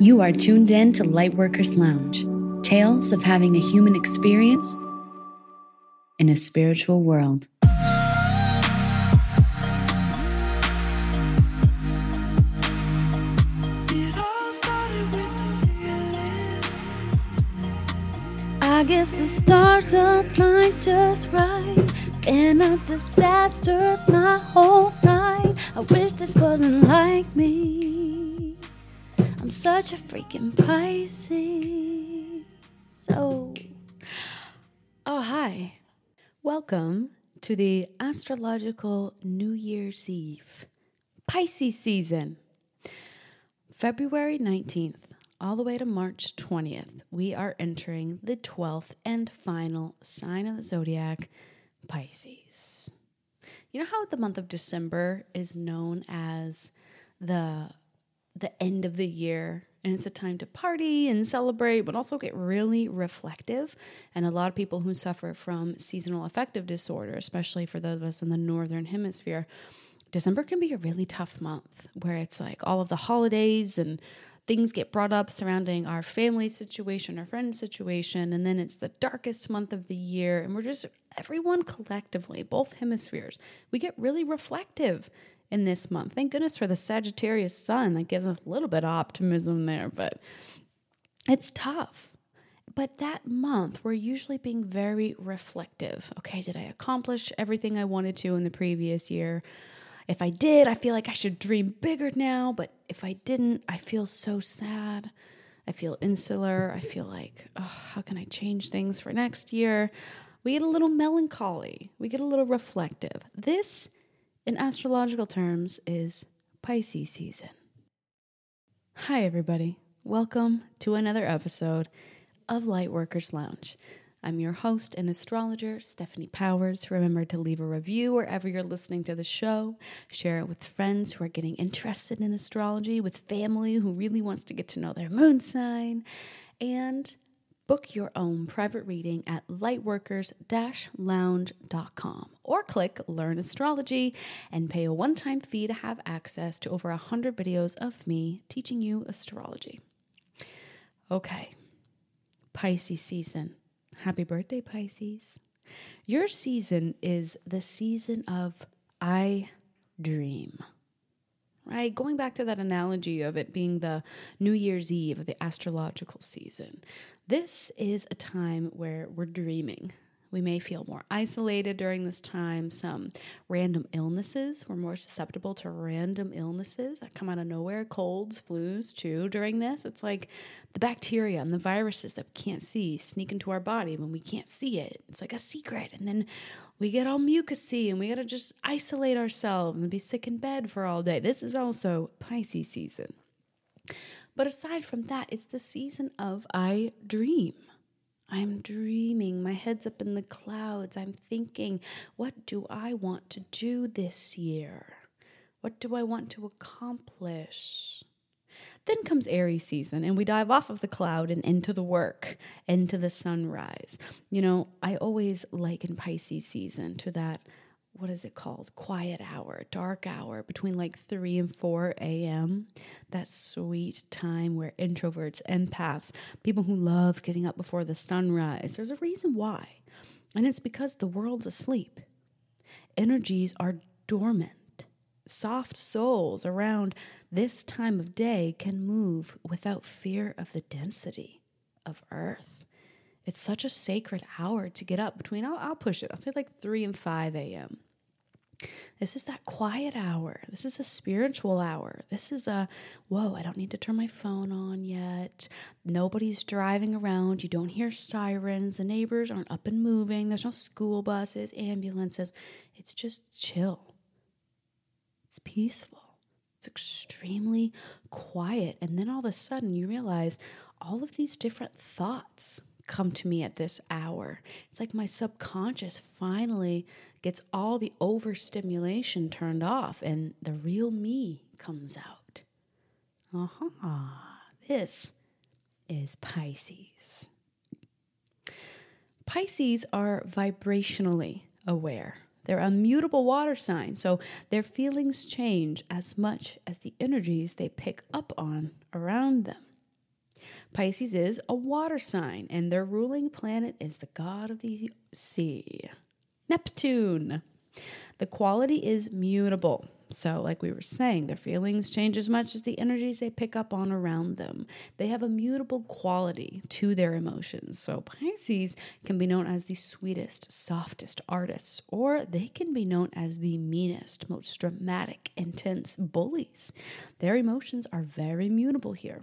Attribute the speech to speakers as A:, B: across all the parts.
A: You are tuned in to Lightworkers Lounge tales of having a human experience in a spiritual world.
B: I guess the stars aligned just right. Been a disaster my whole night. I wish this wasn't like me. I'm such a freaking Pisces. So, oh, hi. Welcome to the astrological New Year's Eve Pisces season. February 19th all the way to March 20th, we are entering the 12th and final sign of the zodiac, Pisces. You know how the month of December is known as the the end of the year and it's a time to party and celebrate but also get really reflective and a lot of people who suffer from seasonal affective disorder especially for those of us in the northern hemisphere December can be a really tough month where it's like all of the holidays and things get brought up surrounding our family situation, our friend situation, and then it's the darkest month of the year. And we're just, everyone collectively, both hemispheres, we get really reflective in this month. Thank goodness for the Sagittarius sun that gives us a little bit of optimism there, but it's tough. But that month, we're usually being very reflective. Okay, did I accomplish everything I wanted to in the previous year? If I did, I feel like I should dream bigger now, but if I didn't, I feel so sad. I feel insular. I feel like, oh, how can I change things for next year? We get a little melancholy. We get a little reflective. This, in astrological terms, is Pisces season. Hi, everybody. Welcome to another episode of Lightworkers Lounge. I'm your host and astrologer, Stephanie Powers. Remember to leave a review wherever you're listening to the show. Share it with friends who are getting interested in astrology, with family who really wants to get to know their moon sign, and book your own private reading at lightworkers-lounge.com or click learn astrology and pay a one-time fee to have access to over 100 videos of me teaching you astrology. Okay. Pisces season Happy birthday, Pisces. Your season is the season of I dream. Right? Going back to that analogy of it being the New Year's Eve of the astrological season, this is a time where we're dreaming. We may feel more isolated during this time. Some random illnesses, we're more susceptible to random illnesses that come out of nowhere, colds, flus, too, during this. It's like the bacteria and the viruses that we can't see sneak into our body when we can't see it. It's like a secret. And then we get all mucusy and we got to just isolate ourselves and be sick in bed for all day. This is also Pisces season. But aside from that, it's the season of I dream. I'm dreaming. My head's up in the clouds. I'm thinking, what do I want to do this year? What do I want to accomplish? Then comes Aries season, and we dive off of the cloud and into the work, into the sunrise. You know, I always liken Pisces season to that what is it called? Quiet hour, dark hour between like 3 and 4 a.m. That sweet time where introverts, empaths, people who love getting up before the sunrise, there's a reason why. And it's because the world's asleep. Energies are dormant. Soft souls around this time of day can move without fear of the density of Earth. It's such a sacred hour to get up between, I'll, I'll push it, I'll say like 3 and 5 a.m. This is that quiet hour. This is a spiritual hour. This is a, whoa, I don't need to turn my phone on yet. Nobody's driving around. You don't hear sirens. The neighbors aren't up and moving. There's no school buses, ambulances. It's just chill. It's peaceful. It's extremely quiet. And then all of a sudden you realize all of these different thoughts come to me at this hour. It's like my subconscious finally gets all the overstimulation turned off and the real me comes out. Aha, uh-huh. this is Pisces. Pisces are vibrationally aware. They're a mutable water sign, so their feelings change as much as the energies they pick up on around them. Pisces is a water sign, and their ruling planet is the god of the sea, Neptune. The quality is mutable. So, like we were saying, their feelings change as much as the energies they pick up on around them. They have a mutable quality to their emotions. So, Pisces can be known as the sweetest, softest artists, or they can be known as the meanest, most dramatic, intense bullies. Their emotions are very mutable here.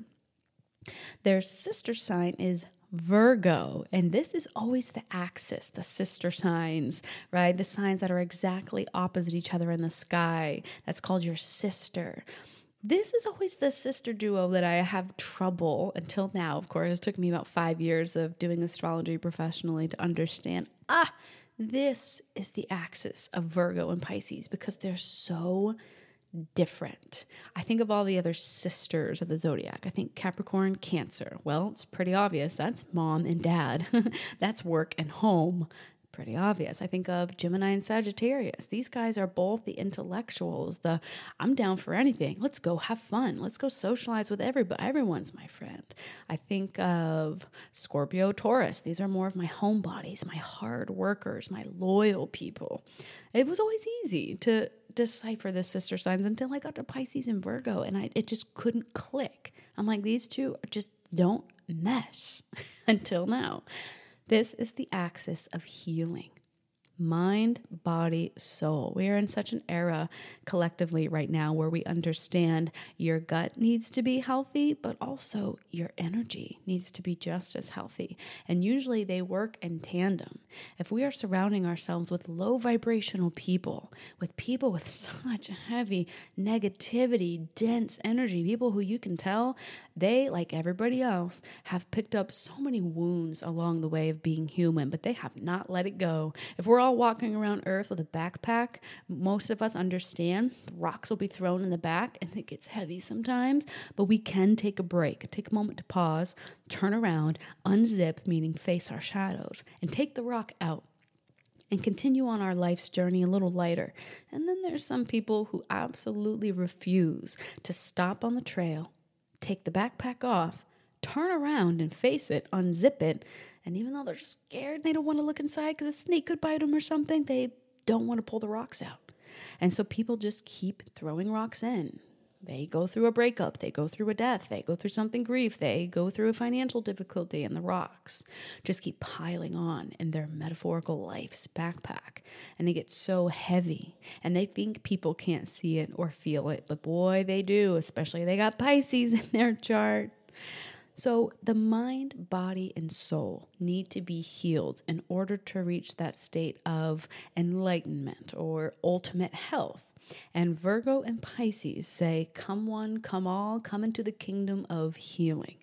B: Their sister sign is Virgo. And this is always the axis, the sister signs, right? The signs that are exactly opposite each other in the sky. That's called your sister. This is always the sister duo that I have trouble until now. Of course, it took me about five years of doing astrology professionally to understand ah, this is the axis of Virgo and Pisces because they're so different. I think of all the other sisters of the zodiac. I think Capricorn, Cancer. Well, it's pretty obvious. That's mom and dad. That's work and home. Pretty obvious. I think of Gemini and Sagittarius. These guys are both the intellectuals, the I'm down for anything. Let's go have fun. Let's go socialize with everybody. Everyone's my friend. I think of Scorpio, Taurus. These are more of my homebodies, my hard workers, my loyal people. It was always easy to decipher the sister signs until I got to Pisces and Virgo, and I it just couldn't click. I'm like, these two just don't mesh until now. This is the axis of healing mind, body, soul. We are in such an era collectively right now where we understand your gut needs to be healthy, but also your energy needs to be just as healthy. And usually they work in tandem. If we are surrounding ourselves with low vibrational people, with people with such heavy negativity, dense energy, people who you can tell they, like everybody else, have picked up so many wounds along the way of being human, but they have not let it go. If we're all all walking around Earth with a backpack, most of us understand rocks will be thrown in the back and it gets heavy sometimes, but we can take a break, take a moment to pause, turn around, unzip, meaning face our shadows, and take the rock out and continue on our life's journey a little lighter. And then there's some people who absolutely refuse to stop on the trail, take the backpack off, turn around and face it, unzip it, and even though they're scared, and they don't want to look inside because a snake could bite them or something, they don't want to pull the rocks out. And so people just keep throwing rocks in. They go through a breakup, they go through a death, they go through something grief, they go through a financial difficulty, and the rocks just keep piling on in their metaphorical life's backpack. And they get so heavy, and they think people can't see it or feel it, but boy, they do, especially they got Pisces in their chart. So, the mind, body, and soul need to be healed in order to reach that state of enlightenment or ultimate health. And Virgo and Pisces say, Come one, come all, come into the kingdom of healing.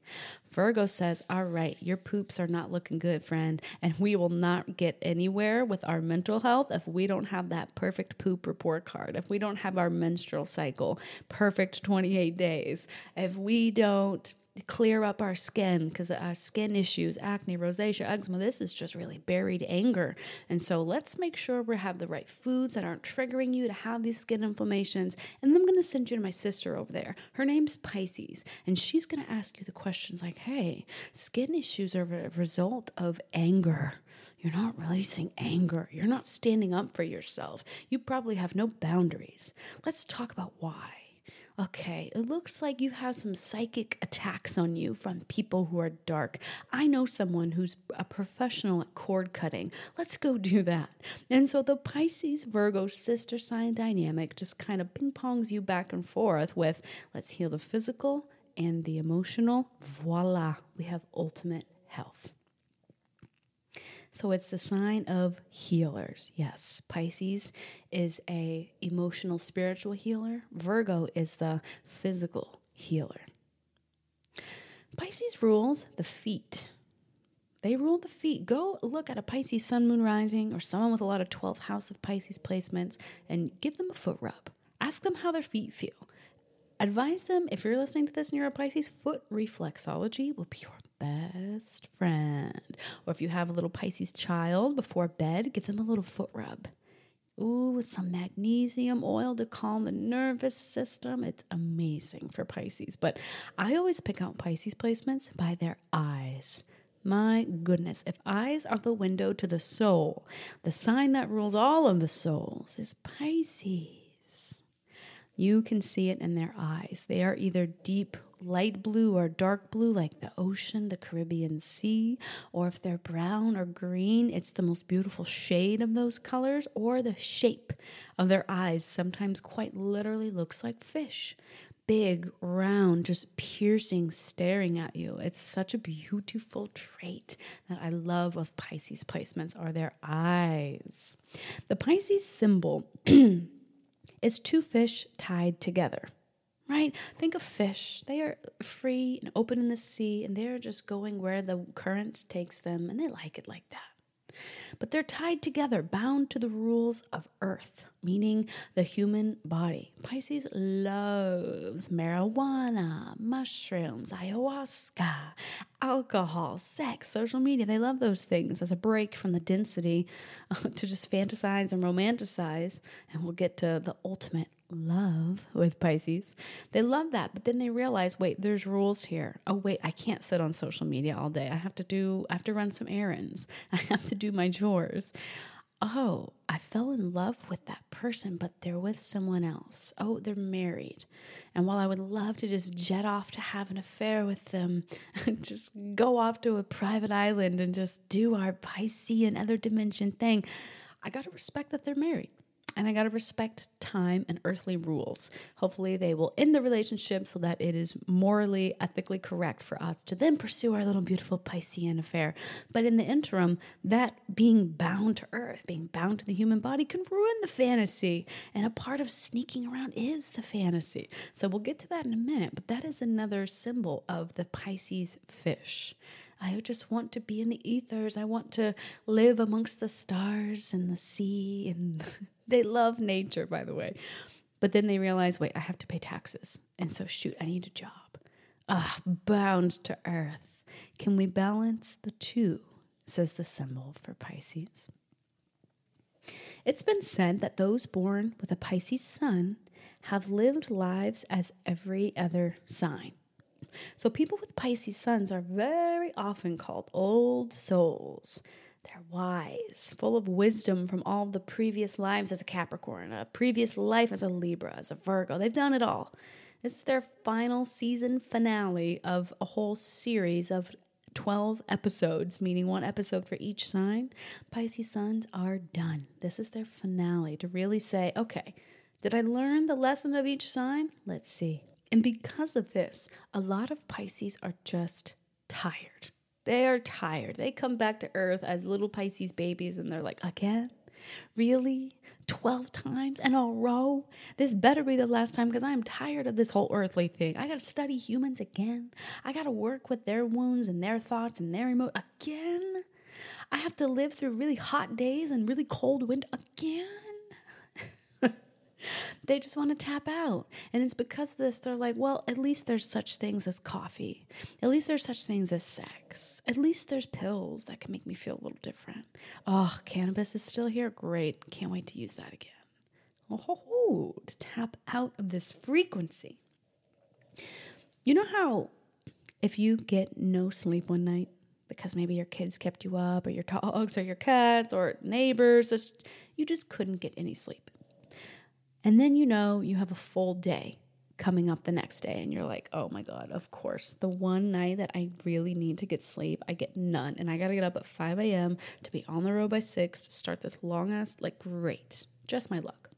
B: Virgo says, All right, your poops are not looking good, friend, and we will not get anywhere with our mental health if we don't have that perfect poop report card, if we don't have our menstrual cycle, perfect 28 days, if we don't clear up our skin because our skin issues, acne, rosacea, eczema, this is just really buried anger. And so let's make sure we have the right foods that aren't triggering you to have these skin inflammations. And then I'm going to send you to my sister over there. Her name's Pisces, and she's going to ask you the questions like, hey, skin issues are a result of anger. You're not releasing anger. You're not standing up for yourself. You probably have no boundaries. Let's talk about why. Okay, it looks like you have some psychic attacks on you from people who are dark. I know someone who's a professional at cord cutting. Let's go do that. And so the Pisces Virgo sister sign dynamic just kind of ping pongs you back and forth with let's heal the physical and the emotional. Voila, we have ultimate health. So it's the sign of healers. Yes, Pisces is a emotional spiritual healer. Virgo is the physical healer. Pisces rules the feet. They rule the feet. Go look at a Pisces sun moon rising or someone with a lot of 12th house of Pisces placements and give them a foot rub. Ask them how their feet feel. Advise them if you're listening to this and you're a Pisces, foot reflexology will be your best friend. Or if you have a little Pisces child before bed, give them a little foot rub. Ooh, with some magnesium oil to calm the nervous system. It's amazing for Pisces. But I always pick out Pisces placements by their eyes. My goodness, if eyes are the window to the soul, the sign that rules all of the souls is Pisces. You can see it in their eyes. They are either deep light blue or dark blue, like the ocean, the Caribbean Sea, or if they're brown or green, it's the most beautiful shade of those colors, or the shape of their eyes sometimes quite literally looks like fish. Big, round, just piercing, staring at you. It's such a beautiful trait that I love of Pisces placements are their eyes. The Pisces symbol is two fish tied together right? Think of fish. They are free and open in the sea, and they're just going where the current takes them, and they like it like that. But they're tied together, bound to the rules of Earth, meaning the human body. Pisces loves marijuana, mushrooms, ayahuasca, alcohol, sex, social media. They love those things as a break from the density uh, to just fantasize and romanticize. And we'll get to the ultimate love with Pisces. They love that, but then they realize, wait, there's rules here. Oh, wait, I can't sit on social media all day. I have to do, I have to run some errands. I have to do my chores. Oh, I fell in love with that person, but they're with someone else. Oh, they're married. And while I would love to just jet off to have an affair with them and just go off to a private island and just do our Piscean other dimension thing, I got to respect that they're married and I got to respect time and earthly rules. Hopefully, they will end the relationship so that it is morally, ethically correct for us to then pursue our little beautiful Piscean affair. But in the interim, that being bound to earth, being bound to the human body, can ruin the fantasy. And a part of sneaking around is the fantasy. So we'll get to that in a minute, but that is another symbol of the Pisces fish. I just want to be in the ethers. I want to live amongst the stars and the sea. And they love nature, by the way. But then they realize, wait, I have to pay taxes. And so, shoot, I need a job. Ah, bound to earth. Can we balance the two? Says the symbol for Pisces. It's been said that those born with a Pisces sun have lived lives as every other sign. So people with Pisces suns are very often called old souls. They're wise, full of wisdom from all the previous lives as a Capricorn, a previous life as a Libra, as a Virgo. They've done it all. This is their final season finale of a whole series of 12 episodes, meaning one episode for each sign. Pisces suns are done. This is their finale to really say, okay, did I learn the lesson of each sign? Let's see. And because of this, a lot of Pisces are just tired. They are tired. They come back to Earth as little Pisces babies and they're like, again? Really? 12 times in a row? This better be the last time because I'm tired of this whole earthly thing. I got to study humans again. I got to work with their wounds and their thoughts and their emotions again. I have to live through really hot days and really cold wind again they just want to tap out. And it's because of this, they're like, well, at least there's such things as coffee. At least there's such things as sex. At least there's pills that can make me feel a little different. Oh, cannabis is still here. Great. Can't wait to use that again. Oh, to tap out of this frequency. You know how if you get no sleep one night because maybe your kids kept you up or your dogs or your cats or neighbors, you just couldn't get any sleep and then you know you have a full day coming up the next day, and you're like, oh my God, of course. The one night that I really need to get sleep, I get none. And I got to get up at 5 a.m. to be on the road by 6 to start this long ass, like, great. Just my luck.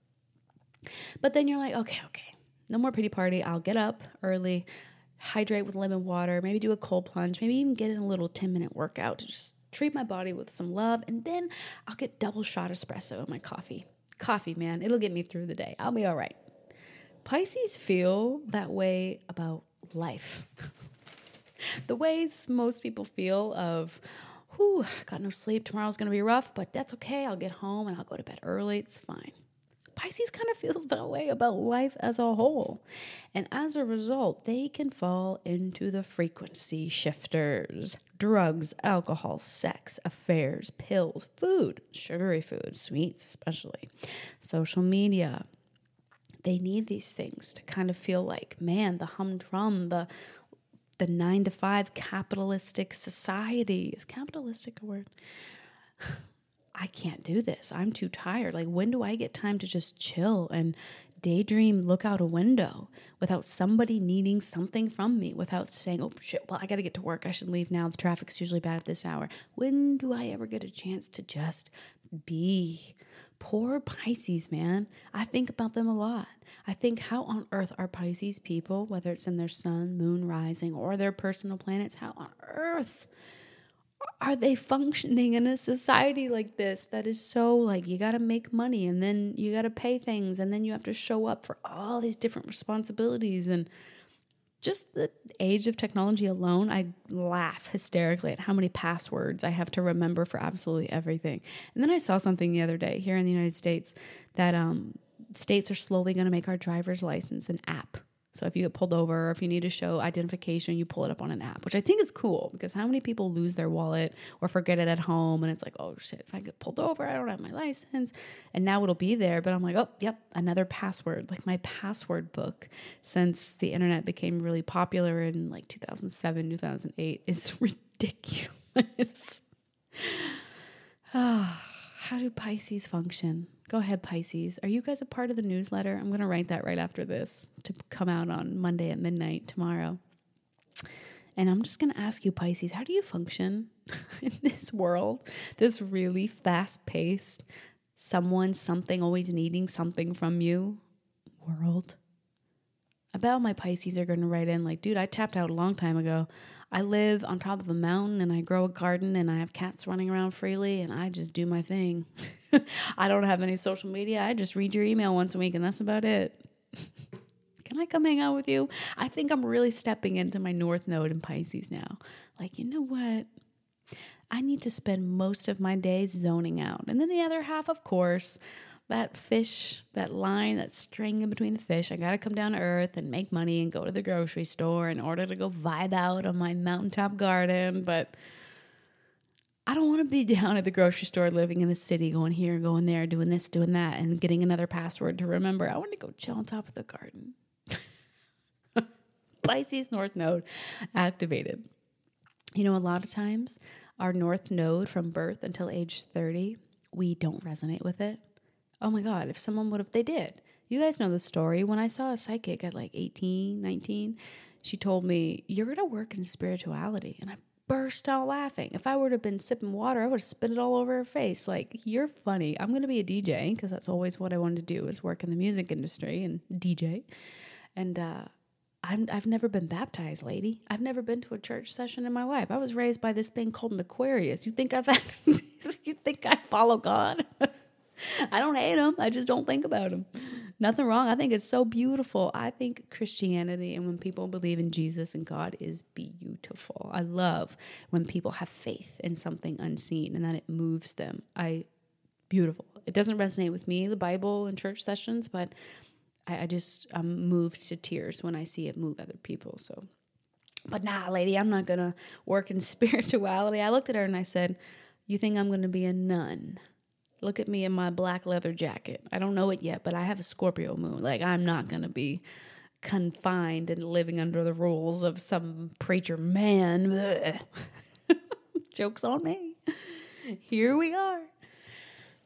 B: But then you're like, okay, okay, no more pity party. I'll get up early, hydrate with lemon water, maybe do a cold plunge, maybe even get in a little 10 minute workout to just treat my body with some love. And then I'll get double shot espresso in my coffee. Coffee, man. It'll get me through the day. I'll be all right. Pisces feel that way about life. the ways most people feel of, whew, got no sleep. Tomorrow's to be rough, but that's okay. I'll get home and I'll go to bed early. It's fine. Pisces kind of feels that way about life as a whole. And as a result, they can fall into the frequency shifters drugs, alcohol, sex, affairs, pills, food, sugary food, sweets, especially, social media. They need these things to kind of feel like, man, the humdrum, the the nine to five capitalistic society. Is capitalistic a word? I can't do this. I'm too tired. Like, when do I get time to just chill and daydream, look out a window without somebody needing something from me, without saying, oh shit, well, I got to get to work. I should leave now. The traffic's usually bad at this hour. When do I ever get a chance to just be? Poor Pisces, man. I think about them a lot. I think, how on earth are Pisces people, whether it's in their sun, moon, rising, or their personal planets, how on earth are they functioning in a society like this that is so like you got to make money and then you got to pay things and then you have to show up for all these different responsibilities and just the age of technology alone i laugh hysterically at how many passwords i have to remember for absolutely everything. And then i saw something the other day here in the united states that um, states are slowly going to make our driver's license an app so if you get pulled over or if you need to show identification, you pull it up on an app, which I think is cool because how many people lose their wallet or forget it at home and it's like, oh shit, if I get pulled over, I don't have my license. And now it'll be there, but I'm like, oh, yep, another password. Like my password book since the internet became really popular in like 2007, 2008 is ridiculous. How do Pisces function? Go ahead, Pisces. Are you guys a part of the newsletter? I'm going to write that right after this to come out on Monday at midnight tomorrow. And I'm just going to ask you, Pisces, how do you function in this world? This really fast paced, someone, something, always needing something from you world. All my Pisces are going to write in, like, dude, I tapped out a long time ago. I live on top of a mountain and I grow a garden and I have cats running around freely and I just do my thing. I don't have any social media. I just read your email once a week and that's about it. Can I come hang out with you? I think I'm really stepping into my North Node in Pisces now. Like, you know what? I need to spend most of my days zoning out. And then the other half, of course, that fish, that line, that string in between the fish. I got to come down to earth and make money and go to the grocery store in order to go vibe out on my mountaintop garden. But I don't want to be down at the grocery store living in the city, going here, going there, doing this, doing that, and getting another password to remember. I want to go chill on top of the garden. Pisces North Node activated. You know, a lot of times our North Node from birth until age 30, we don't resonate with it oh my God, if someone would have, they did. You guys know the story. When I saw a psychic at like 18, 19, she told me, You're going to work in spirituality. And I burst out laughing. If I would have been sipping water, I would have spit it all over her face. Like, you're funny. I'm going to be a DJ because that's always what I wanted to do is work in the music industry and DJ. And, uh, I'm, I've never been baptized, lady. I've never been to a church session in my life. I was raised by this thing called an Aquarius. You think I've you think I follow God? I don't hate them. I just don't think about them. Nothing wrong. I think it's so beautiful. I think Christianity and when people believe in Jesus and God is beautiful. I love when people have faith in something unseen and that it moves them. I beautiful. It doesn't resonate with me, the Bible and church sessions, but I, I just I'm moved to tears when I see it move other people. So but nah, lady, I'm not gonna work in spirituality. I looked at her and I said, You think I'm gonna be a nun? Look at me in my black leather jacket. I don't know it yet, but I have a Scorpio moon. Like, I'm not going to be confined and living under the rules of some preacher man. Joke's on me. Here we are.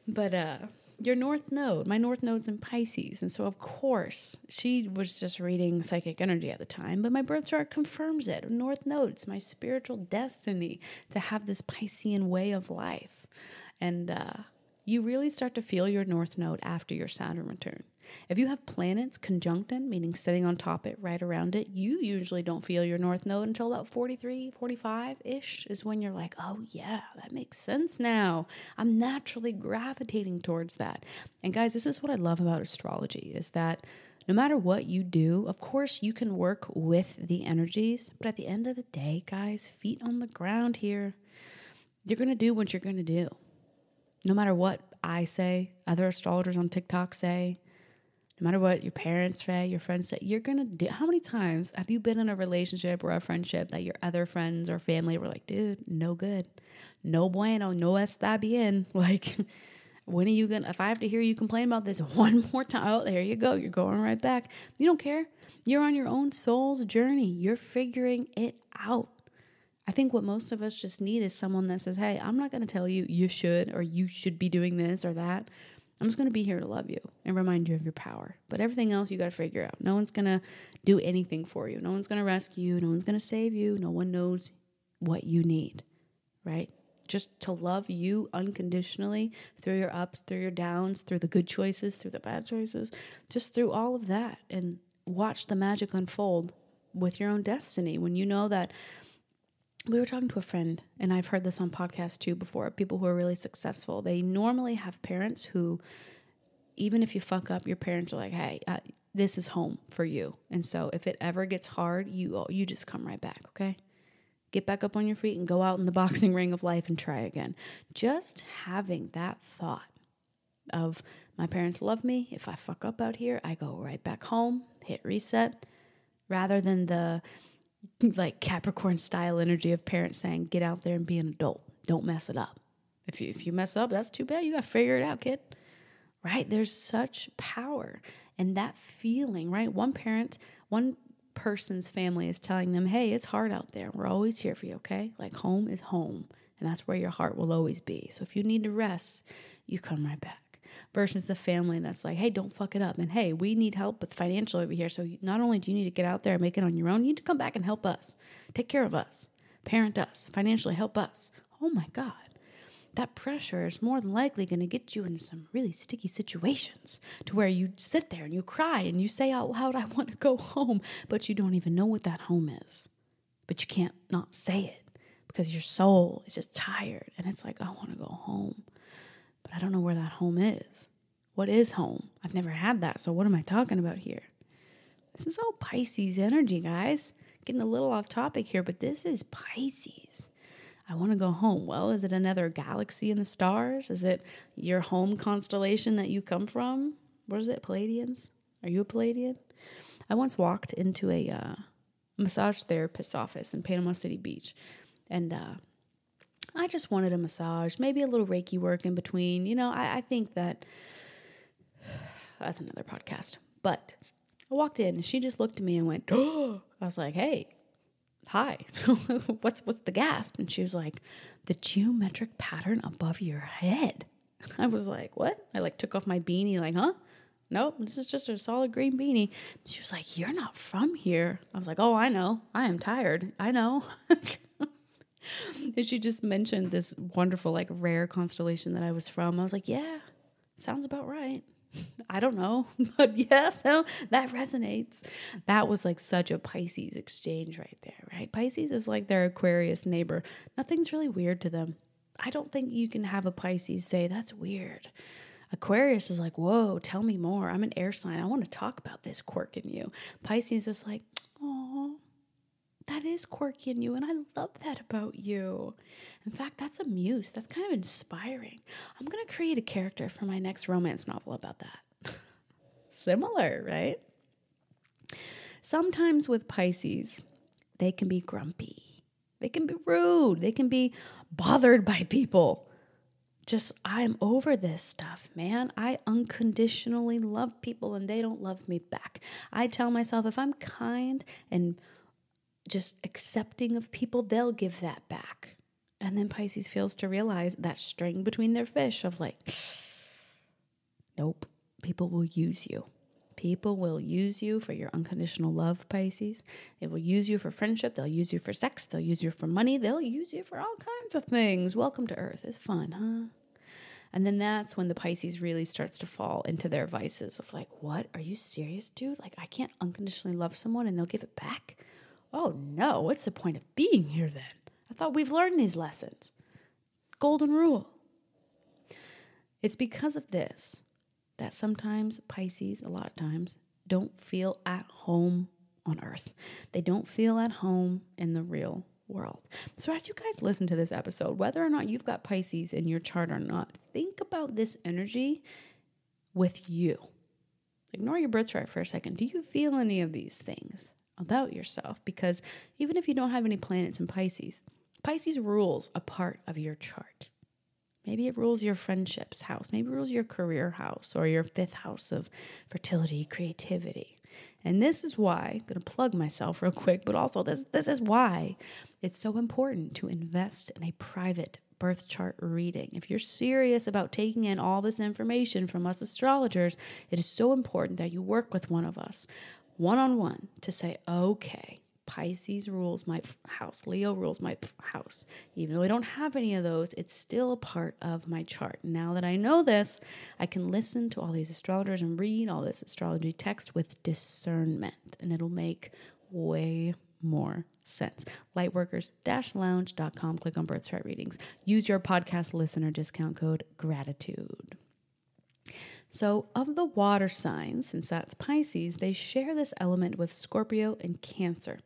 B: But, uh, your North Node, my North Node's in Pisces. And so, of course, she was just reading psychic energy at the time, but my birth chart confirms it. North Node's my spiritual destiny to have this Piscean way of life. And, uh, you really start to feel your north node after your Saturn return. If you have planets conjuncting, meaning sitting on top it, right around it, you usually don't feel your north node until about 43, 45 ish is when you're like, oh yeah, that makes sense now. I'm naturally gravitating towards that. And guys, this is what I love about astrology is that no matter what you do, of course, you can work with the energies, but at the end of the day, guys, feet on the ground here, you're going to do what you're going to do no matter what I say, other astrologers on TikTok say, no matter what your parents say, your friends say, you're gonna do. How many times have you been in a relationship or a friendship that your other friends or family were like, dude, no good, no bueno, no está bien. Like, when are you gonna? If I have to hear you complain about this one more time, oh, there you go, you're going right back. You don't care. You're on your own soul's journey. You're figuring it out. I think what most of us just need is someone that says, Hey, I'm not going to tell you you should or you should be doing this or that. I'm just going to be here to love you and remind you of your power. But everything else you got to figure out. No one's going to do anything for you. No one's going to rescue you. No one's going to save you. No one knows what you need, right? Just to love you unconditionally through your ups, through your downs, through the good choices, through the bad choices, just through all of that and watch the magic unfold with your own destiny. When you know that we were talking to a friend, and I've heard this on podcasts too before. People who are really successful, they normally have parents who, even if you fuck up, your parents are like, "Hey, uh, this is home for you." And so, if it ever gets hard, you you just come right back, okay? Get back up on your feet and go out in the boxing ring of life and try again. Just having that thought of my parents love me. If I fuck up out here, I go right back home, hit reset, rather than the like Capricorn style energy of parents saying, get out there and be an adult. Don't mess it up. If you, if you mess up, that's too bad. You got to figure it out, kid. Right? There's such power and that feeling, right? One parent, one person's family is telling them, hey, it's hard out there. We're always here for you, okay? Like home is home, and that's where your heart will always be. So if you need to rest, you come right back versus the family that's like, hey, don't fuck it up. And hey, we need help with financial over here. So not only do you need to get out there and make it on your own, you need to come back and help us, take care of us, parent us, financially help us. Oh my God. That pressure is more than likely going to get you into some really sticky situations to where you sit there and you cry and you say out loud, I want to go home, but you don't even know what that home is. But you can't not say it because your soul is just tired and it's like, I want to go home I don't know where that home is. What is home? I've never had that. So what am I talking about here? This is all Pisces energy, guys. Getting a little off topic here, but this is Pisces. I want to go home. Well, is it another galaxy in the stars? Is it your home constellation that you come from? What is it, Pleiadians? Are you a Pleiadian? I once walked into a uh, massage therapist's office in Panama City Beach, and uh, I just wanted a massage, maybe a little Reiki work in between. You know, I, I think that that's another podcast. But I walked in and she just looked at me and went, Oh, I was like, hey, hi, what's what's the gasp? And she was like, the geometric pattern above your head. I was like, what? I like took off my beanie, like, huh? Nope, this is just a solid green beanie. She was like, You're not from here. I was like, Oh, I know. I am tired. I know. and she just mentioned this wonderful, like rare constellation that I was from. I was like, yeah, sounds about right. I don't know, but yeah, so that resonates. That was like such a Pisces exchange right there, right? Pisces is like their Aquarius neighbor. Nothing's really weird to them. I don't think you can have a Pisces say, that's weird. Aquarius is like, whoa, tell me more. I'm an air sign. I want to talk about this quirk in you. Pisces is like, that is quirky in you, and I love that about you. In fact, that's a muse. That's kind of inspiring. I'm going to create a character for my next romance novel about that. Similar, right? Sometimes with Pisces, they can be grumpy, they can be rude, they can be bothered by people. Just, I'm over this stuff, man. I unconditionally love people and they don't love me back. I tell myself if I'm kind and just accepting of people, they'll give that back. And then Pisces fails to realize that string between their fish of like, nope, people will use you. People will use you for your unconditional love, Pisces. They will use you for friendship. They'll use you for sex. They'll use you for money. They'll use you for all kinds of things. Welcome to Earth. It's fun, huh? And then that's when the Pisces really starts to fall into their vices of like, what? Are you serious, dude? Like, I can't unconditionally love someone and they'll give it back? Oh no, what's the point of being here then? I thought we've learned these lessons. Golden rule. It's because of this that sometimes Pisces, a lot of times, don't feel at home on earth. They don't feel at home in the real world. So, as you guys listen to this episode, whether or not you've got Pisces in your chart or not, think about this energy with you ignore your birth chart for a second. Do you feel any of these things about yourself? Because even if you don't have any planets in Pisces, Pisces rules a part of your chart. Maybe it rules your friendships house. Maybe it rules your career house or your fifth house of fertility, creativity. And this is why, I'm going to plug myself real quick, but also this, this is why it's so important to invest in a private birth chart reading. If you're serious about taking in all this information from us astrologers, it is so important that you work with one of us one on one to say, okay, Pisces rules my house, Leo rules my house. Even though I don't have any of those, it's still a part of my chart. Now that I know this, I can listen to all these astrologers and read all this astrology text with discernment, and it'll make way more sense. Lightworkers-lounge.com, click on birth chart readings. Use your podcast listener discount code gratitude. So, of the water signs, since that's Pisces, they share this element with Scorpio and Cancer.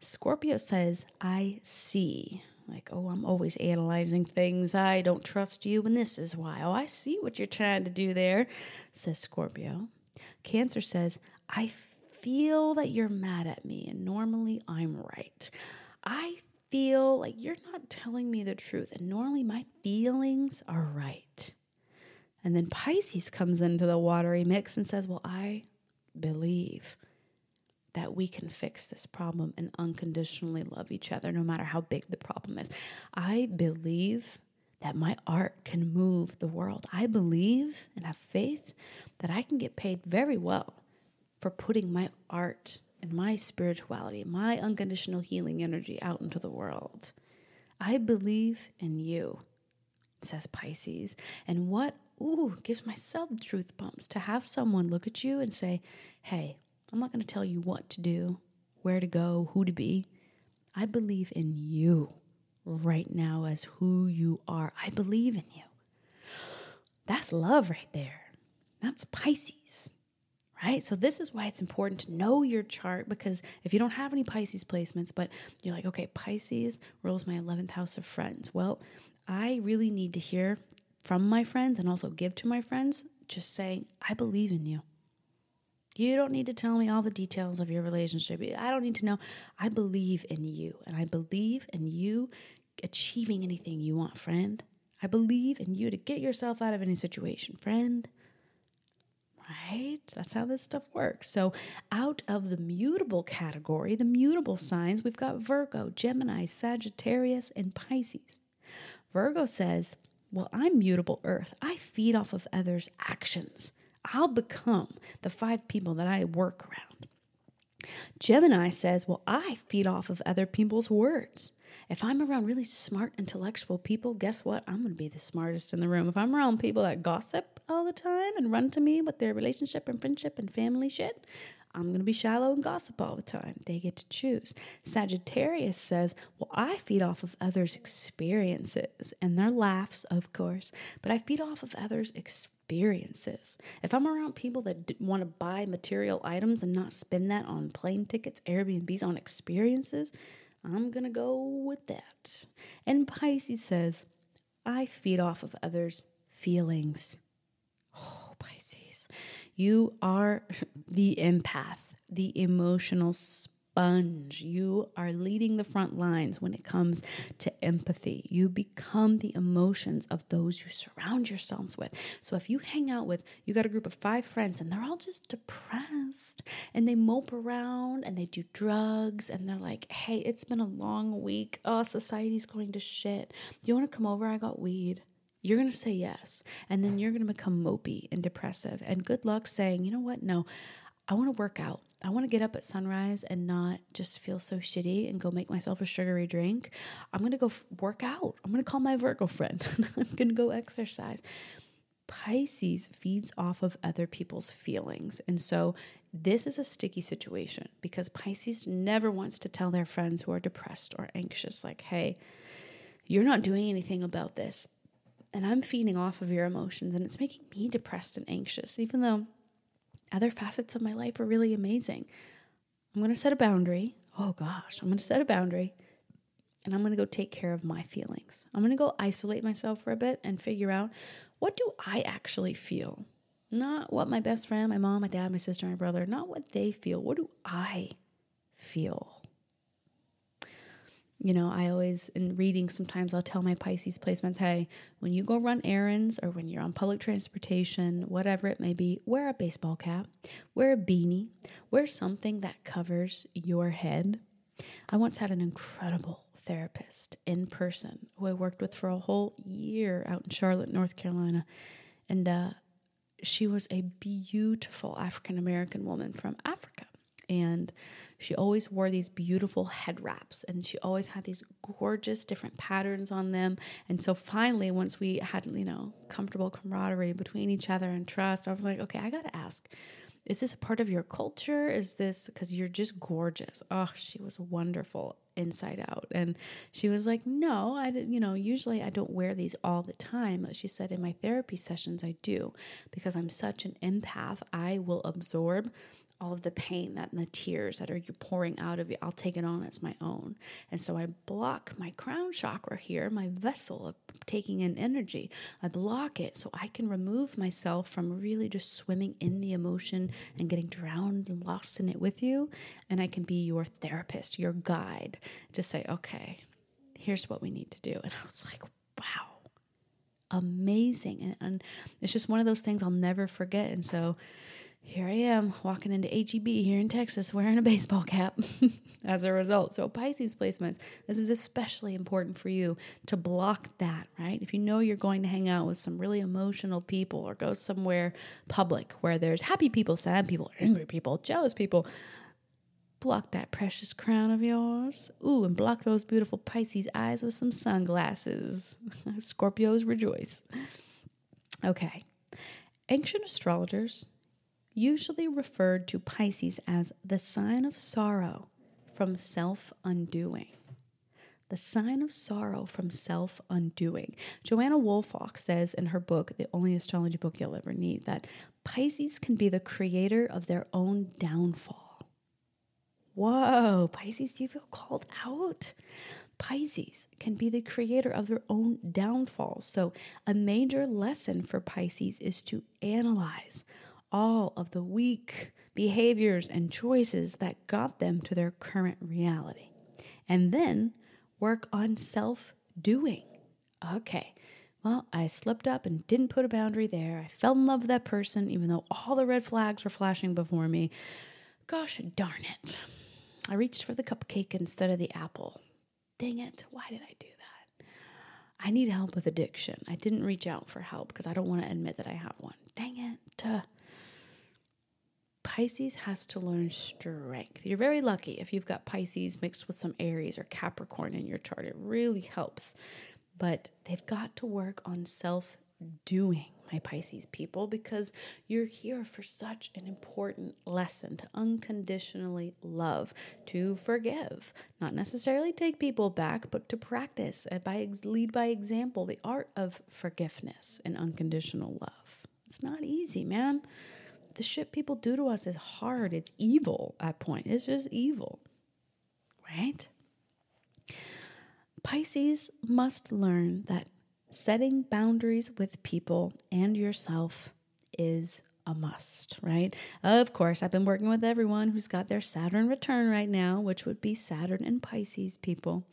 B: Scorpio says, I see. Like, oh, I'm always analyzing things. I don't trust you, and this is why. Oh, I see what you're trying to do there, says Scorpio. Cancer says, I feel that you're mad at me, and normally I'm right. I feel like you're not telling me the truth, and normally my feelings are right. And then Pisces comes into the watery mix and says, Well, I believe that we can fix this problem and unconditionally love each other no matter how big the problem is. I believe that my art can move the world. I believe and have faith that I can get paid very well for putting my art and my spirituality, my unconditional healing energy out into the world. I believe in you, says Pisces. And what, ooh, gives myself truth bumps to have someone look at you and say, hey, I'm not going to tell you what to do, where to go, who to be. I believe in you right now as who you are. I believe in you. That's love right there. That's Pisces, right? So, this is why it's important to know your chart because if you don't have any Pisces placements, but you're like, okay, Pisces rules my 11th house of friends. Well, I really need to hear from my friends and also give to my friends, just saying, I believe in you. You don't need to tell me all the details of your relationship. I don't need to know. I believe in you, and I believe in you achieving anything you want, friend. I believe in you to get yourself out of any situation, friend. Right? That's how this stuff works. So, out of the mutable category, the mutable signs, we've got Virgo, Gemini, Sagittarius, and Pisces. Virgo says, Well, I'm mutable earth. I feed off of others' actions. I'll become the five people that I work around. Gemini says, Well, I feed off of other people's words. If I'm around really smart, intellectual people, guess what? I'm going to be the smartest in the room. If I'm around people that gossip all the time and run to me with their relationship and friendship and family shit, I'm going to be shallow and gossip all the time. They get to choose. Sagittarius says, Well, I feed off of others' experiences and their laughs, of course, but I feed off of others' experiences. If I'm around people that d- want to buy material items and not spend that on plane tickets, Airbnbs, on experiences, I'm going to go with that. And Pisces says, I feed off of others' feelings. You are the empath, the emotional sponge. You are leading the front lines when it comes to empathy. You become the emotions of those you surround yourselves with. So if you hang out with, you got a group of five friends and they're all just depressed and they mope around and they do drugs and they're like, hey, it's been a long week. Oh, society's going to shit. Do you want to come over? I got weed you're going to say yes. And then you're going to become mopey and depressive. And good luck saying, you know what? No, I want to work out. I want to get up at sunrise and not just feel so shitty and go make myself a sugary drink. I'm going to go f- work out. I'm going to call my Virgo friend. I'm going to go exercise. Pisces feeds off of other people's feelings. And so this is a sticky situation because Pisces never wants to tell their friends who are depressed or anxious, like, hey, you're not doing anything about this. And I'm feeding off of your emotions and it's making me depressed and anxious, even though other facets of my life are really amazing. I'm going to set a boundary. Oh gosh, I'm going to set a boundary and I'm going to go take care of my feelings. I'm going to go isolate myself for a bit and figure out what do I actually feel Not what my best friend, my mom, my dad, my sister, my brother, not what they feel. What do I feel? You know, I always, in reading, sometimes I'll tell my Pisces placements, hey, when you go run errands or when you're on public transportation, whatever it may be, wear a baseball cap, wear a beanie, wear something that covers your head. I once had an incredible therapist in person who I worked with for a whole year out in Charlotte, North Carolina. And uh, she was a beautiful African American woman from Africa. And she always wore these beautiful head wraps and she always had these gorgeous different patterns on them. And so finally, once we had, you know, comfortable camaraderie between each other and trust, I was like, okay, I got to ask, is this a part of your culture? Is this because you're just gorgeous? Oh, she was wonderful inside out. And she was like, No, I didn't, you know, usually I don't wear these all the time. She said, In my therapy sessions, I do because I'm such an empath. I will absorb all of the pain that and the tears that are pouring out of you, I'll take it on as my own. And so I block my crown chakra here, my vessel of taking in energy. I block it so I can remove myself from really just swimming in the emotion and getting drowned and lost in it with you. And I can be your therapist, your guide to say, okay, here's what we need to do. And I was like, wow amazing and, and, it's just one of those things I'll never forget. And so here I am walking into HEB here in Texas wearing a baseball cap as a result. So, Pisces placements, this is especially important for you to block that, right? If you know you're going to hang out with some really emotional people or go somewhere public where there's happy people, sad people, angry people, jealous people, block that precious crown of yours. Ooh, and block those beautiful Pisces eyes with some sunglasses. Scorpios rejoice. Okay. Ancient astrologers usually referred to Pisces as the sign of sorrow from self undoing. The sign of sorrow from self undoing. Joanna Woolfolk says in her book, The Only Astrology Book You'll Ever Need, that Pisces can be the creator of their own downfall. Whoa, Pisces, do you feel called out? Pisces can be the creator of their own downfall. So, a major lesson for Pisces is to analyze all of the weak behaviors and choices that got them to their current reality. And then work on self doing. Okay, well, I slipped up and didn't put a boundary there. I fell in love with that person, even though all the red flags were flashing before me. Gosh darn it. I reached for the cupcake instead of the apple. Dang it, why did I do that? I need help with addiction. I didn't reach out for help because I don't want to admit that I have one. Dang it. Pisces has to learn strength. You're very lucky if you've got Pisces mixed with some Aries or Capricorn in your chart. It really helps. But they've got to work on self doing, my Pisces people, because you're here for such an important lesson to unconditionally love, to forgive, not necessarily take people back, but to practice and by lead by example the art of forgiveness and unconditional love. It's not easy, man the shit people do to us is hard. It's evil at point. It's just evil. Right? Pisces must learn that setting boundaries with people and yourself is a must, right? Of course, I've been working with everyone who's got their Saturn return right now, which would be Saturn and Pisces people.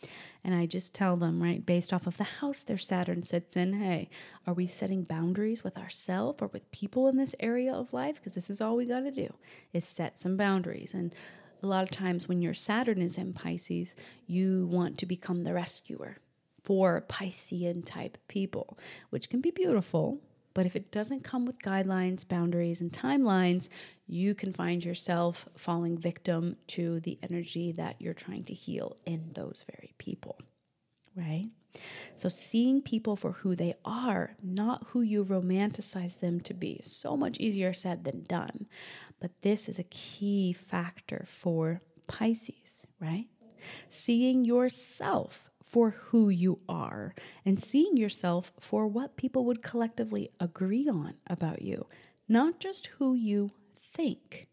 B: And I just tell them, right, based off of the house their Saturn sits in, hey, are we setting boundaries with ourselves or with people in this area of life? Because this is all we got to do is set some boundaries. And a lot of times when your Saturn is in Pisces, you want to become the rescuer for Piscean type people, which can be beautiful, but if it doesn't come with guidelines, boundaries, and timelines, you can find yourself falling victim to the energy that you're trying to heal in those very people, right? So, seeing people for who they are, not who you romanticize them to be, so much easier said than done. But this is a key factor for Pisces, right? Seeing yourself for who you are and seeing yourself for what people would collectively agree on about you, not just who you think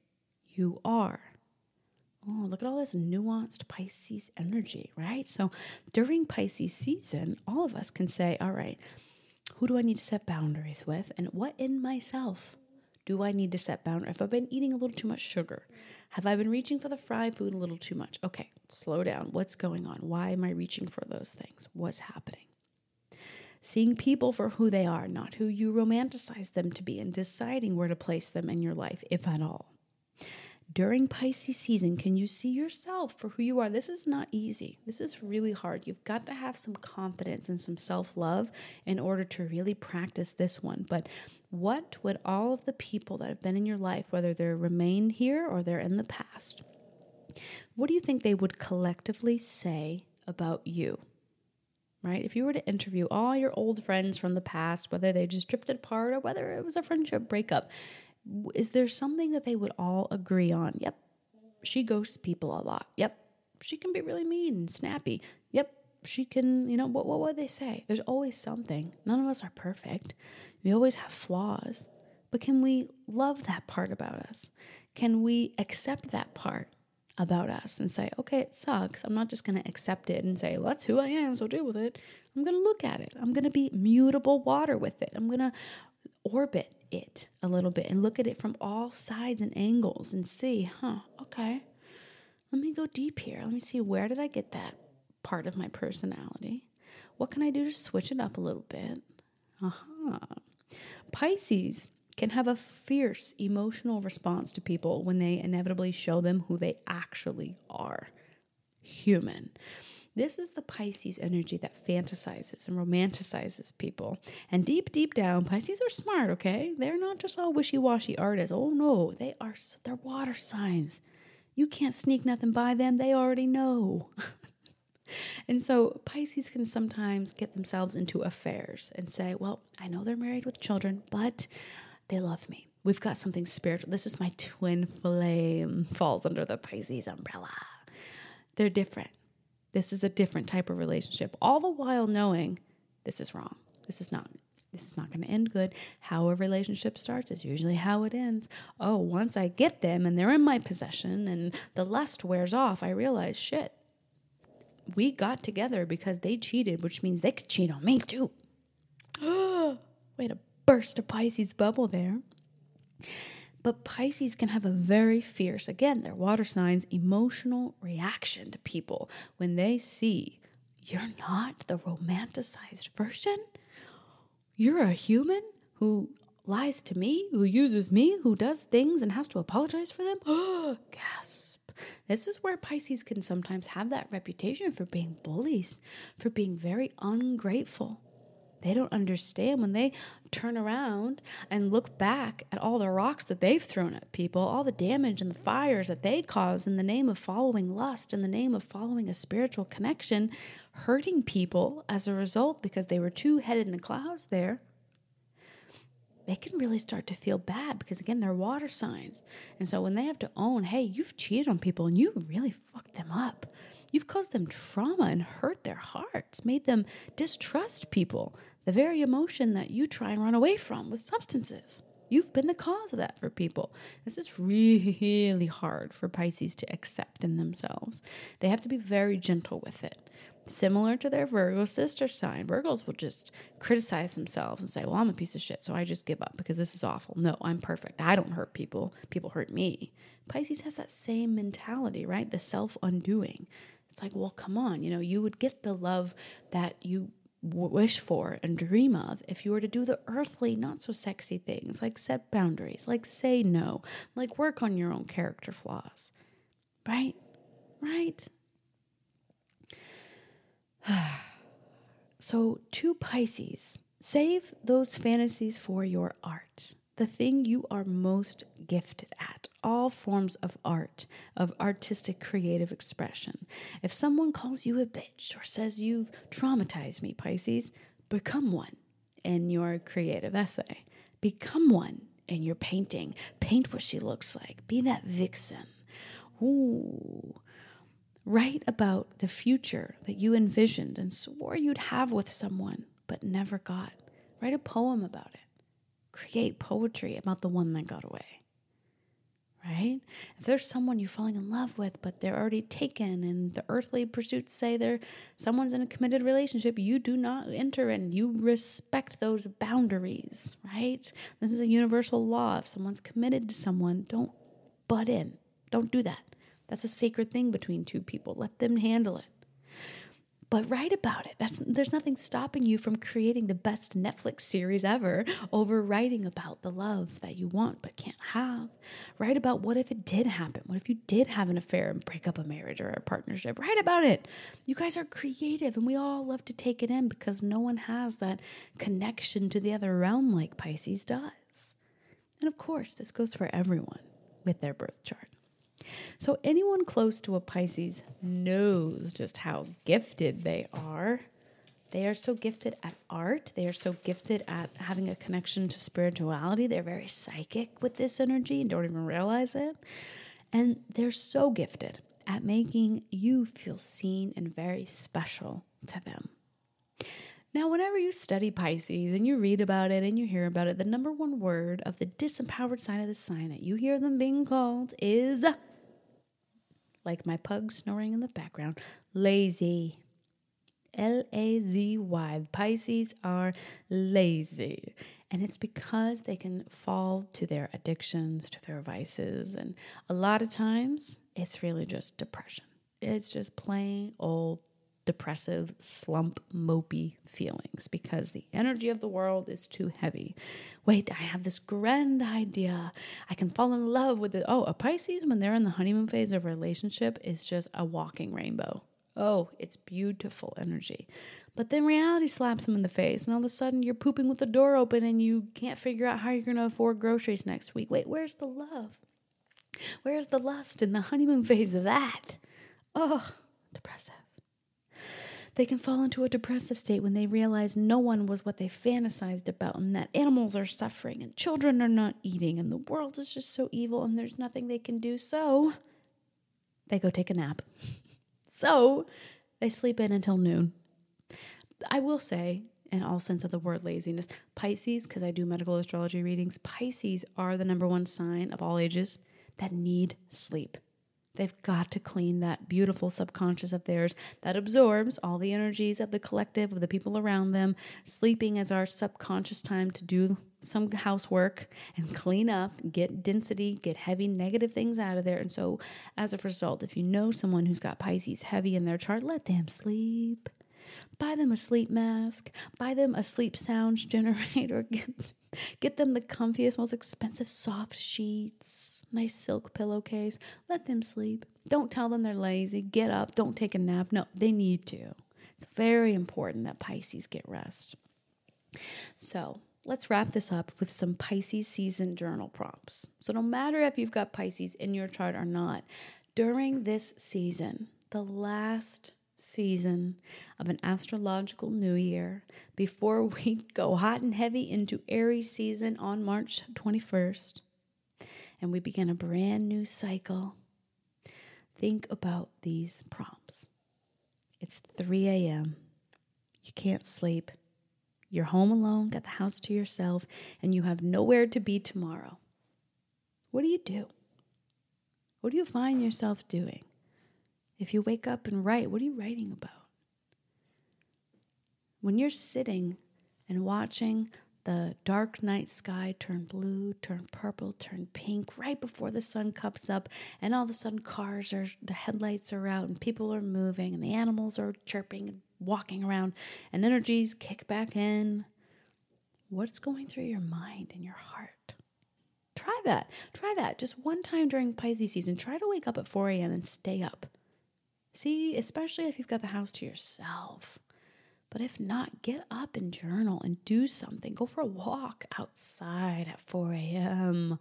B: you are. Oh, look at all this nuanced Pisces energy, right? So during Pisces season, all of us can say, all right, who do I need to set boundaries with? And what in myself Do I need to set boundaries? Have I been eating a little too much sugar? Have I been reaching for the fried food a little too much? Okay, slow down. What's going on? Why am I reaching for those things? What's happening? Seeing people for who they are, not who you romanticize them to be, and deciding where to place them in your life, if at all. During Pisces season, can you see yourself for who you are? This is not easy. This is really hard. You've got to have some confidence and some self love in order to really practice this one. But what would all of the people that have been in your life, whether they're remain here or they're in the past, what do you think they would collectively say about you? Right? If you were to interview all your old friends from the past, whether they just drifted apart or whether it was a friendship breakup, is there something that they would all agree on? Yep, she ghosts people a lot. Yep, she can be really mean and snappy. She can, you know, what, what would they say? There's always something. None of us are perfect. We always have flaws. But can we love that part about us? Can we accept that part about us and say, okay, it sucks. I'm not just going to accept it and say, well, that's who I am, so deal with it. I'm going to look at it. I'm going to be mutable water with it. I'm going to orbit it a little bit and look at it from all sides and angles and see, huh, okay, let me go deep here. Let me see where did I get that part of my personality? What can I do to switch it up a little bit? Uh-huh. Pisces can have a fierce emotional response to people when they inevitably show them who they actually are human. This is the Pisces energy that fantasizes and romanticizes people. And deep, deep down, Pisces are smart, okay? They're not just all wishy washy artists. Oh no, they are, they're water signs. You can't sneak nothing by them, they already know. and so Pisces can sometimes get themselves into affairs and say, well, I know they're married with children, but they love me. We've got something spiritual. This is my twin flame, falls under the Pisces umbrella. They're different. This is a different type of relationship, all the while knowing this is wrong. This is not this is not going to end good. How a relationship starts is usually how it ends. Oh, once I get them and they're in my possession and the lust wears off, I realize shit. We got together because they cheated, which means they could cheat on me too. Way to burst a Pisces bubble there. But Pisces can have a very fierce, again, they're water signs, emotional reaction to people when they see you're not the romanticized version. You're a human who lies to me, who uses me, who does things and has to apologize for them. Gasp. This is where Pisces can sometimes have that reputation for being bullies, for being very ungrateful. They don't understand when they turn around and look back at all the rocks that they've thrown at people, all the damage and the fires that they cause in the name of following lust, in the name of following a spiritual connection, hurting people as a result because they were too headed in the clouds there. They can really start to feel bad because, again, they're water signs. And so when they have to own, hey, you've cheated on people and you've really fucked them up, you've caused them trauma and hurt their hearts, made them distrust people the very emotion that you try and run away from with substances. You've been the cause of that for people. This is really hard for Pisces to accept in themselves. They have to be very gentle with it. Similar to their Virgo sister sign, Virgos will just criticize themselves and say, Well, I'm a piece of shit, so I just give up because this is awful. No, I'm perfect. I don't hurt people, people hurt me. Pisces has that same mentality, right? The self undoing. It's like, well, come on, you know, you would get the love that you wish for and dream of if you were to do the earthly, not so sexy things like set boundaries, like say no, like work on your own character flaws. Right? Right? so, to Pisces, save those fantasies for your art the thing you are most gifted at, all forms of art, of artistic creative expression. If someone calls you a bitch or says you've traumatized me, Pisces, become one in your creative essay. Become one in your painting. Paint what she looks like. Be that vixen. Ooh. Write about the future that you envisioned and swore you'd have with someone but never got. Write a poem about it create poetry about the one that got away. right? If there's someone you're falling in love with, but they're already taken, and the earthly pursuits say they're someone's in a committed relationship, you do not enter and you respect those boundaries, right? This is a universal law. If someone's committed to someone, don't butt in. Don't do that. That's a sacred thing between two people. Let them handle it but write about it. That's there's nothing stopping you from creating the best Netflix series ever over writing about the love that you want but can't have. Write about what if it did happen? What if you did have an affair and break up a marriage or a partnership? Write about it. You guys are creative and we all love to take it in because no one has that connection to the other realm like Pisces does. And of course, this goes for everyone with their birth chart. So, anyone close to a Pisces knows just how gifted they are. They are so gifted at art. They are so gifted at having a connection to spirituality. They're very psychic with this energy and don't even realize it. And they're so gifted at making you feel seen and very special to them. Now, whenever you study Pisces and you read about it and you hear about it, the number one word of the disempowered sign of the sign that you hear them being called is like my pug snoring in the background, lazy. L A Z Y. Pisces are lazy. And it's because they can fall to their addictions, to their vices. And a lot of times, it's really just depression. It's just plain old depressive, slump, mopey feelings because the energy of the world is too heavy. Wait, I have this grand idea. I can fall in love with it. Oh, a Pisces, when they're in the honeymoon phase of a relationship, is just a walking rainbow. Oh, it's beautiful energy. But then reality slaps them in the face, and all of a sudden you're pooping with the door open and you can't figure out how you're going to afford groceries next week. Wait, where's the love? Where's the lust in the honeymoon phase of that? Oh, depressive. They can fall into a depressive state when they realize no one was what they fantasized about and that animals are suffering and children are not eating and the world is just so evil and there's nothing they can do. So they go take a nap. so they sleep in until noon. I will say, in all sense of the word laziness, Pisces, because I do medical astrology readings, Pisces are the number one sign of all ages that need sleep. They've got to clean that beautiful subconscious of theirs that absorbs all the energies of the collective, of the people around them. Sleeping is our subconscious time to do some housework and clean up, get density, get heavy negative things out of there. And so, as a result, if you know someone who's got Pisces heavy in their chart, let them sleep. Buy them a sleep mask, buy them a sleep sounds generator, get, them the comfiest, most expensive soft sheets nice silk pillowcase. Let them sleep. Don't tell them they're lazy. Get up. Don't take a nap. No, they need to. It's very important that Pisces get rest. So, let's wrap this up with some Pisces season journal prompts. So, no matter if you've got Pisces in your chart or not, during this season, the last season of an astrological new year, before we go hot and heavy into Aries season on March 21st, and we begin a brand new cycle, think about these prompts. It's 3 a.m. You can't sleep. You're home alone, got the house to yourself, and you have nowhere to be tomorrow. What do you do? What do you find yourself doing? If you wake up and write, what are you writing about? When you're sitting and watching the dark night sky turn blue, turn purple, turn pink right before the sun comes up, and all of a sudden cars are the headlights are out and people are moving and the animals are chirping and walking around and energies kick back in. What's going through your mind and your heart? Try that. Try that. Just one time during Pisces season. Try to wake up at 4 a.m. and stay up. See, especially if you've got the house to yourself. But if not, get up and journal and do something. Go for a walk outside at 4 a.m.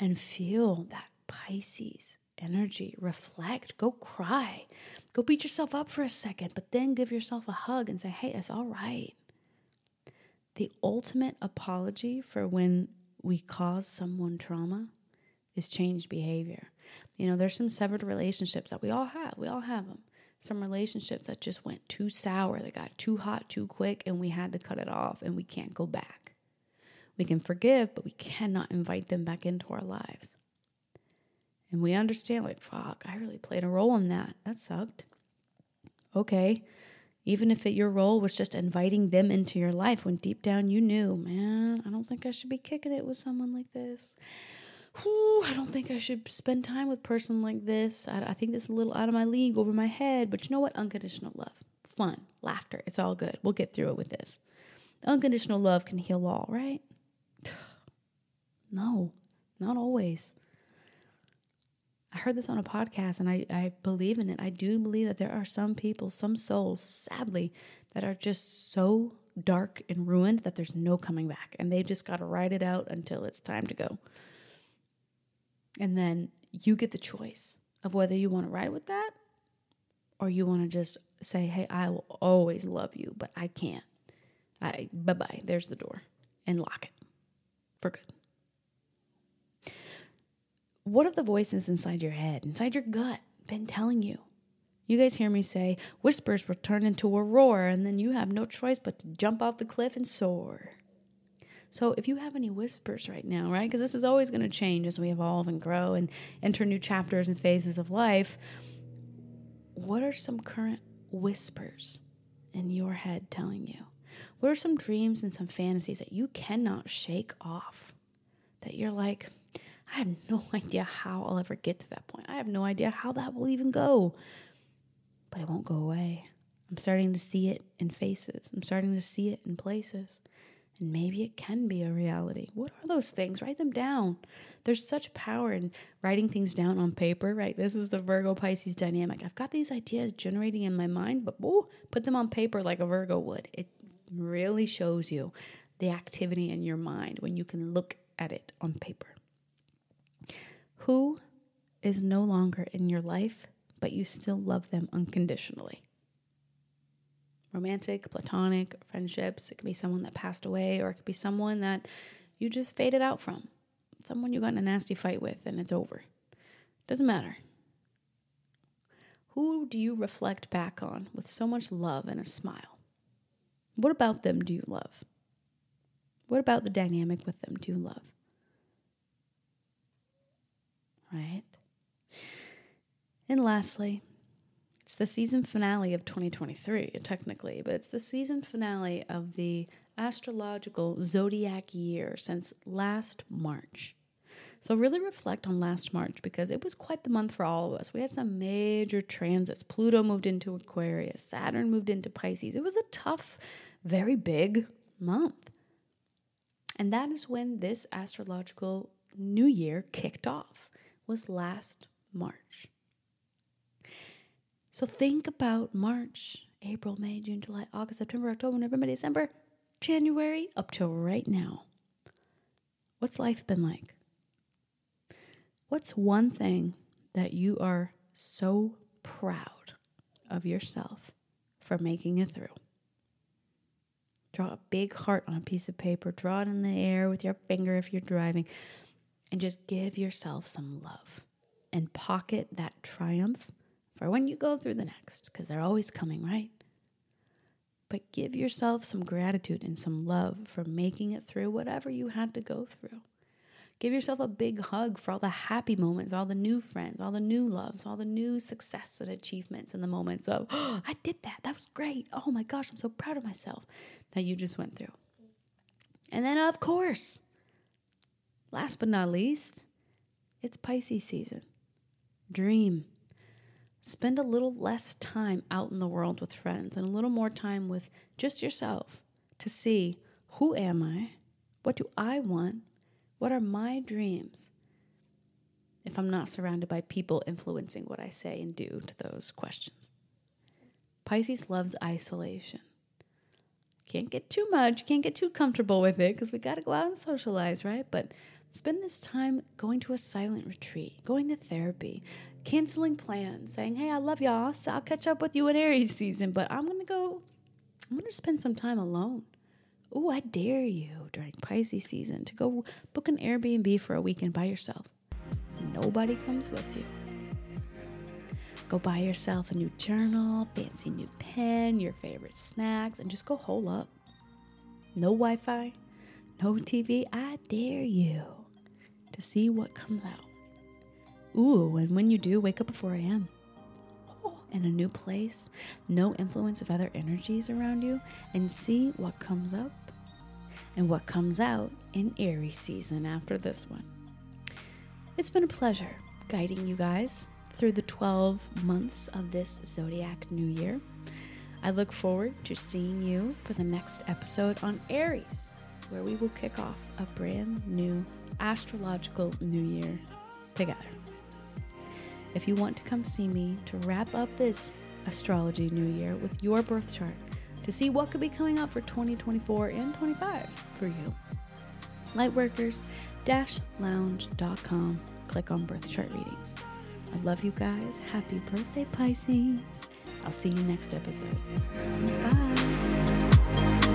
B: and feel that Pisces energy. Reflect. Go cry. Go beat yourself up for a second, but then give yourself a hug and say, hey, it's all right. The ultimate apology for when we cause someone trauma is changed behavior. You know, there's some severed relationships that we all have. We all have them some relationships that just went too sour, that got too hot too quick, and we had to cut it off and we can't go back. We can forgive, but we cannot invite them back into our lives. And we understand, like, fuck, I really played a role in that. That sucked. Okay. Even if it, your role was just inviting them into your life when deep down you knew, man, I don't think I should be kicking it with someone like this. Whew, I don't think I should spend time with person like this. I, I think this is a little out of my league, over my head. But you know what? Unconditional love, fun, laughter. It's all good. We'll get through it with this. Unconditional love can heal all, right? No, not always. I heard this on a podcast and I, I believe in it. I do believe that there are some people, some souls, sadly, that are just so dark and ruined that there's no coming back. And they just got to ride it out until it's time to go. And then you get the choice of whether you want to ride with that or you want to just say, hey, I will always love you, but I can't. I bye bye. There's the door, and lock it for good. What have the voices inside your head, inside your gut, been telling you? You guys hear me say whispers will turn into a roar, and then you have no choice but to jump off the cliff and soar. So, if you have any whispers right now, right, because this is always going to change as we evolve and grow and enter new chapters and phases of life, what are some current whispers in your head telling you? What are some dreams and some fantasies that you cannot shake off? That you're like, I have no idea how I'll ever get to that point. I have no idea how that will even go. But it won't go away. I'm starting to see it in faces, I'm starting to see it in places. And maybe it can be a reality. What are those things? Write them down. There's such power in writing things down on paper, right? This is the Virgo Pisces dynamic. I've got these ideas generating in my mind, but oh, put them on paper like a Virgo would. It really shows you the activity in your mind when you can look at it on paper. Who is no longer in your life, but you still love them unconditionally? Romantic, platonic, friendships. It could be someone that passed away, or it could be someone that you just faded out from. Someone you got in a nasty fight with and it's over. Doesn't matter. Who do you reflect back on with so much love and a smile? What about them do you love? What about the dynamic with them do you love? Right? And lastly, the season finale of 2023, technically, but it's the season finale of the astrological zodiac year since last March. So, really reflect on last March because it was quite the month for all of us. We had some major transits. Pluto moved into Aquarius, Saturn moved into Pisces. It was a tough, very big month. And that is when this astrological new year kicked off, was last March. So think about March, April, May, June, July, August, September, October, November, December, January, up till right now. What's life been like? What's one thing that you are so proud of yourself for making it through? Draw a big heart on a piece of paper, draw it in the air with your finger if you're driving, and just give yourself some love and pocket that triumph for when you go through the next, because they're always coming, right? But give yourself some gratitude and some love for making it through whatever you had to go through. Give yourself a big hug for all the happy moments, all the new friends, all the new loves, all the new success and achievements, and the moments of, oh, I did that. That was great. Oh my gosh, I'm so proud of myself that you just went through. And then, of course, last but not least, it's Pisces season. Dream. Spend a little less time out in the world with friends and a little more time with just yourself to see who am I? What do I want? What are my dreams? If I'm not surrounded by people influencing what I say and do to those questions. Pisces loves isolation. Can't get too much, can't get too comfortable with it because we got to go out and socialize, right? But spend this time going to a silent retreat, going to therapy, canceling plans, saying, Hey, I love y'all. So I'll catch up with you in Aries season, but I'm to go, I'm to spend some time alone. Oh, I dare you during Pisces season to go book an Airbnb for a weekend by yourself. Nobody comes with you. Go buy yourself a new journal, fancy new pen, your favorite snacks, and just go hole up. No Wi Fi, no TV. I dare you to see what comes out. Ooh, and when you do, wake up at 4 a.m. Oh, in a new place, no influence of other energies around you, and see what comes up and what comes out in Aries season after this one. It's been a pleasure guiding you guys through the 12 months of this zodiac new year. I look forward to seeing you for the next episode on Aries, where we will kick off a brand new astrological new year together. If you want to come see me to wrap up this astrology new year with your birth chart to see what could be coming up for 2024 and 25 for you, lightworkers-lounge.com. Click on birth chart readings. I love you guys. Happy birthday, Pisces. I'll see you next episode. Bye.